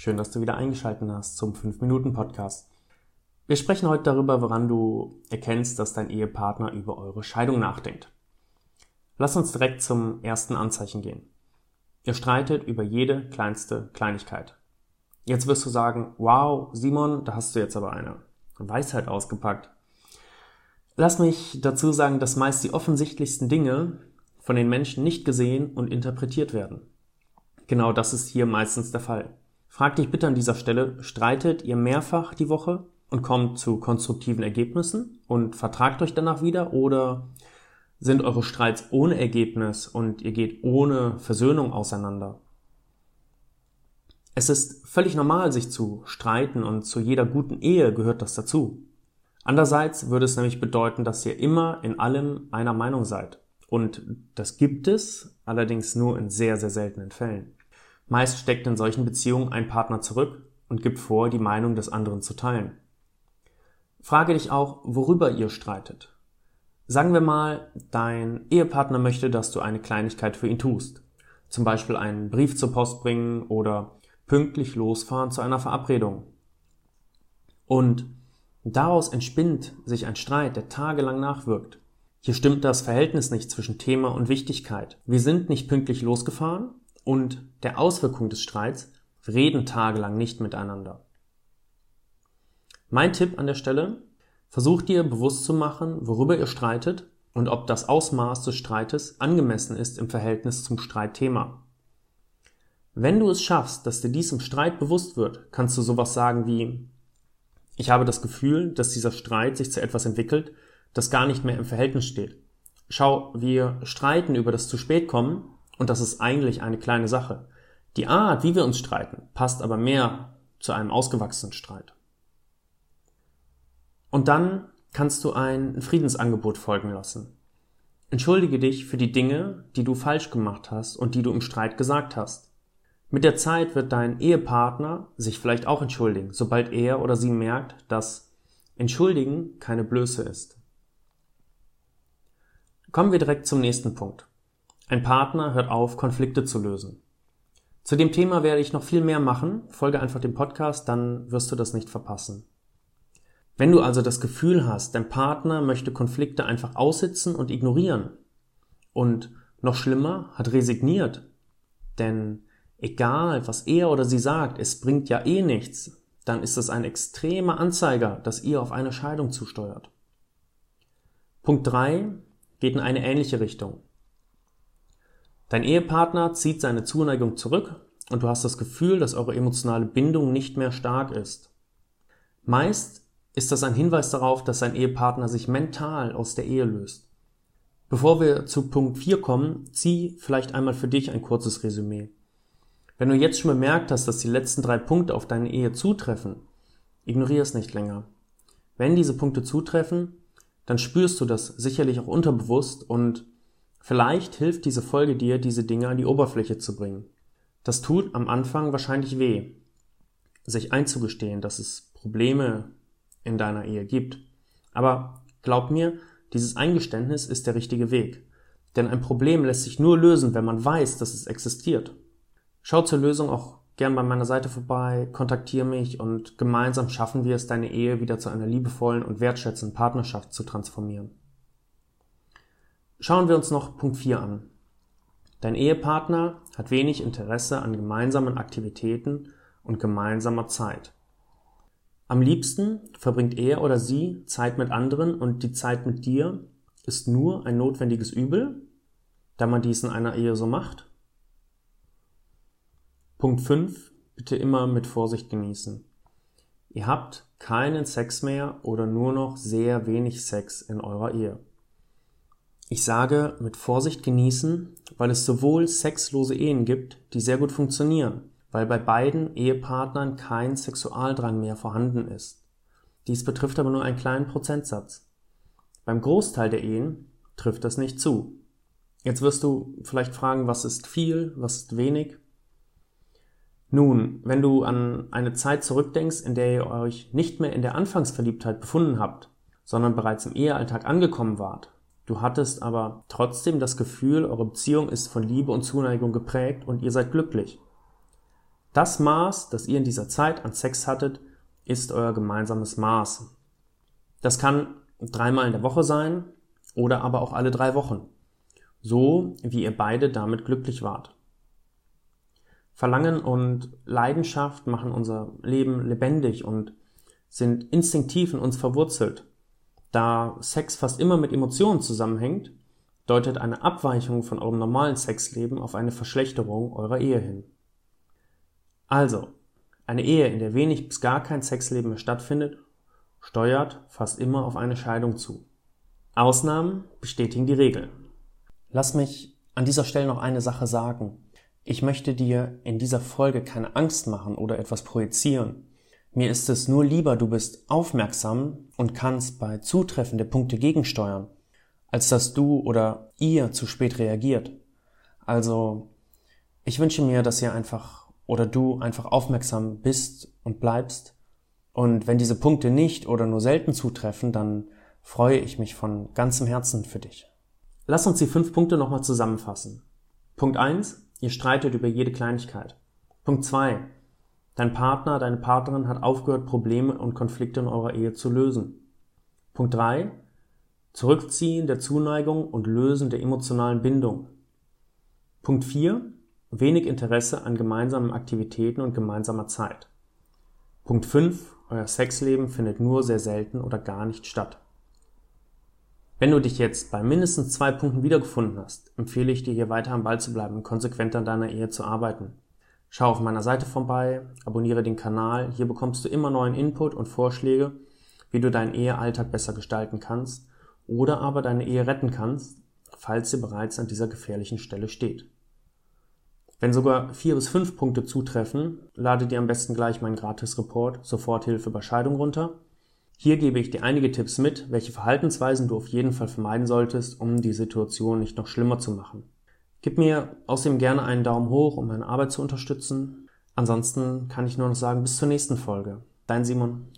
Schön, dass du wieder eingeschaltet hast zum 5-Minuten-Podcast. Wir sprechen heute darüber, woran du erkennst, dass dein Ehepartner über eure Scheidung nachdenkt. Lass uns direkt zum ersten Anzeichen gehen. Ihr streitet über jede kleinste Kleinigkeit. Jetzt wirst du sagen, wow, Simon, da hast du jetzt aber eine Weisheit ausgepackt. Lass mich dazu sagen, dass meist die offensichtlichsten Dinge von den Menschen nicht gesehen und interpretiert werden. Genau das ist hier meistens der Fall. Frag dich bitte an dieser Stelle, streitet ihr mehrfach die Woche und kommt zu konstruktiven Ergebnissen und vertragt euch danach wieder oder sind eure Streits ohne Ergebnis und ihr geht ohne Versöhnung auseinander? Es ist völlig normal, sich zu streiten und zu jeder guten Ehe gehört das dazu. Andererseits würde es nämlich bedeuten, dass ihr immer in allem einer Meinung seid. Und das gibt es, allerdings nur in sehr, sehr seltenen Fällen. Meist steckt in solchen Beziehungen ein Partner zurück und gibt vor, die Meinung des anderen zu teilen. Frage dich auch, worüber ihr streitet. Sagen wir mal, dein Ehepartner möchte, dass du eine Kleinigkeit für ihn tust. Zum Beispiel einen Brief zur Post bringen oder pünktlich losfahren zu einer Verabredung. Und daraus entspinnt sich ein Streit, der tagelang nachwirkt. Hier stimmt das Verhältnis nicht zwischen Thema und Wichtigkeit. Wir sind nicht pünktlich losgefahren und der Auswirkung des Streits reden tagelang nicht miteinander. Mein Tipp an der Stelle, versucht dir bewusst zu machen, worüber ihr streitet und ob das Ausmaß des Streites angemessen ist im Verhältnis zum Streitthema. Wenn du es schaffst, dass dir dies im Streit bewusst wird, kannst du sowas sagen wie, ich habe das Gefühl, dass dieser Streit sich zu etwas entwickelt, das gar nicht mehr im Verhältnis steht. Schau, wir streiten über das zu spät kommen und das ist eigentlich eine kleine Sache. Die Art, wie wir uns streiten, passt aber mehr zu einem ausgewachsenen Streit. Und dann kannst du ein Friedensangebot folgen lassen. Entschuldige dich für die Dinge, die du falsch gemacht hast und die du im Streit gesagt hast. Mit der Zeit wird dein Ehepartner sich vielleicht auch entschuldigen, sobald er oder sie merkt, dass Entschuldigen keine Blöße ist. Kommen wir direkt zum nächsten Punkt. Ein Partner hört auf, Konflikte zu lösen. Zu dem Thema werde ich noch viel mehr machen. Folge einfach dem Podcast, dann wirst du das nicht verpassen. Wenn du also das Gefühl hast, dein Partner möchte Konflikte einfach aussitzen und ignorieren und noch schlimmer, hat resigniert, denn egal, was er oder sie sagt, es bringt ja eh nichts, dann ist das ein extremer Anzeiger, dass ihr auf eine Scheidung zusteuert. Punkt drei geht in eine ähnliche Richtung. Dein Ehepartner zieht seine Zuneigung zurück und du hast das Gefühl, dass eure emotionale Bindung nicht mehr stark ist. Meist ist das ein Hinweis darauf, dass dein Ehepartner sich mental aus der Ehe löst. Bevor wir zu Punkt 4 kommen, zieh vielleicht einmal für dich ein kurzes Resümee. Wenn du jetzt schon bemerkt hast, dass die letzten drei Punkte auf deine Ehe zutreffen, ignoriere es nicht länger. Wenn diese Punkte zutreffen, dann spürst du das sicherlich auch unterbewusst und vielleicht hilft diese Folge dir, diese Dinge an die Oberfläche zu bringen. Das tut am Anfang wahrscheinlich weh, sich einzugestehen, dass es Probleme in deiner Ehe gibt. Aber glaub mir, dieses Eingeständnis ist der richtige Weg. Denn ein Problem lässt sich nur lösen, wenn man weiß, dass es existiert. Schau zur Lösung auch gern bei meiner Seite vorbei, kontaktiere mich und gemeinsam schaffen wir es, deine Ehe wieder zu einer liebevollen und wertschätzenden Partnerschaft zu transformieren. Schauen wir uns noch Punkt 4 an. Dein Ehepartner hat wenig Interesse an gemeinsamen Aktivitäten und gemeinsamer Zeit. Am liebsten verbringt er oder sie Zeit mit anderen und die Zeit mit dir ist nur ein notwendiges Übel, da man dies in einer Ehe so macht Punkt 5. Bitte immer mit Vorsicht genießen. Ihr habt keinen Sex mehr oder nur noch sehr wenig Sex in eurer Ehe. Ich sage mit Vorsicht genießen, weil es sowohl sexlose Ehen gibt, die sehr gut funktionieren, weil bei beiden Ehepartnern kein Sexualdrang mehr vorhanden ist. Dies betrifft aber nur einen kleinen Prozentsatz. Beim Großteil der Ehen trifft das nicht zu. Jetzt wirst du vielleicht fragen, was ist viel, was ist wenig? Nun, wenn du an eine Zeit zurückdenkst, in der ihr euch nicht mehr in der Anfangsverliebtheit befunden habt, sondern bereits im Ehealltag angekommen wart, du hattest aber trotzdem das Gefühl, eure Beziehung ist von Liebe und Zuneigung geprägt und ihr seid glücklich, Das Maß, das ihr in dieser Zeit an Sex hattet, ist euer gemeinsames Maß. Das kann dreimal in der Woche sein oder aber auch alle drei Wochen. So wie ihr beide damit glücklich wart. Verlangen und Leidenschaft machen unser Leben lebendig und sind instinktiv in uns verwurzelt. Da Sex fast immer mit Emotionen zusammenhängt, deutet eine Abweichung von eurem normalen Sexleben auf eine Verschlechterung eurer Ehe hin. Also, eine Ehe, in der wenig bis gar kein Sexleben mehr stattfindet, steuert fast immer auf eine Scheidung zu. Ausnahmen bestätigen die Regel. Lass mich an dieser Stelle noch eine Sache sagen. Ich möchte dir in dieser Folge keine Angst machen oder etwas projizieren. Mir ist es nur lieber, du bist aufmerksam und kannst bei Zutreffen der Punkte gegensteuern, als dass du oder ihr zu spät reagiert. Also, ich wünsche mir, dass ihr einfach oder du einfach aufmerksam bist und bleibst. Und wenn diese Punkte nicht oder nur selten zutreffen, dann freue ich mich von ganzem Herzen für dich. Lass uns die fünf Punkte nochmal zusammenfassen. Punkt eins: Ihr streitet über jede Kleinigkeit. Punkt zwei: Dein Partner, deine Partnerin hat aufgehört, Probleme und Konflikte in eurer Ehe zu lösen. Punkt 3. Zurückziehen der Zuneigung und Lösen der emotionalen Bindung. Punkt 4. Wenig Interesse an gemeinsamen Aktivitäten und gemeinsamer Zeit. Punkt 5. Euer Sexleben findet nur sehr selten oder gar nicht statt. Wenn du dich jetzt bei mindestens zwei Punkten wiedergefunden hast, empfehle ich dir hier weiter am Ball zu bleiben und konsequent an deiner Ehe zu arbeiten. Schau auf meiner Seite vorbei, abonniere den Kanal. Hier bekommst du immer neuen Input und Vorschläge, wie du deinen Ehealltag besser gestalten kannst oder aber deine Ehe retten kannst, falls sie bereits an dieser gefährlichen Stelle steht. Wenn sogar vier bis fünf Punkte zutreffen, lade dir am besten gleich meinen Gratis-Report Soforthilfe bei Scheidung runter. Hier gebe ich dir einige Tipps mit, welche Verhaltensweisen du auf jeden Fall vermeiden solltest, um die Situation nicht noch schlimmer zu machen. Gib mir außerdem gerne einen Daumen hoch, um meine Arbeit zu unterstützen. Ansonsten kann ich nur noch sagen, bis zur nächsten Folge. Dein Simon.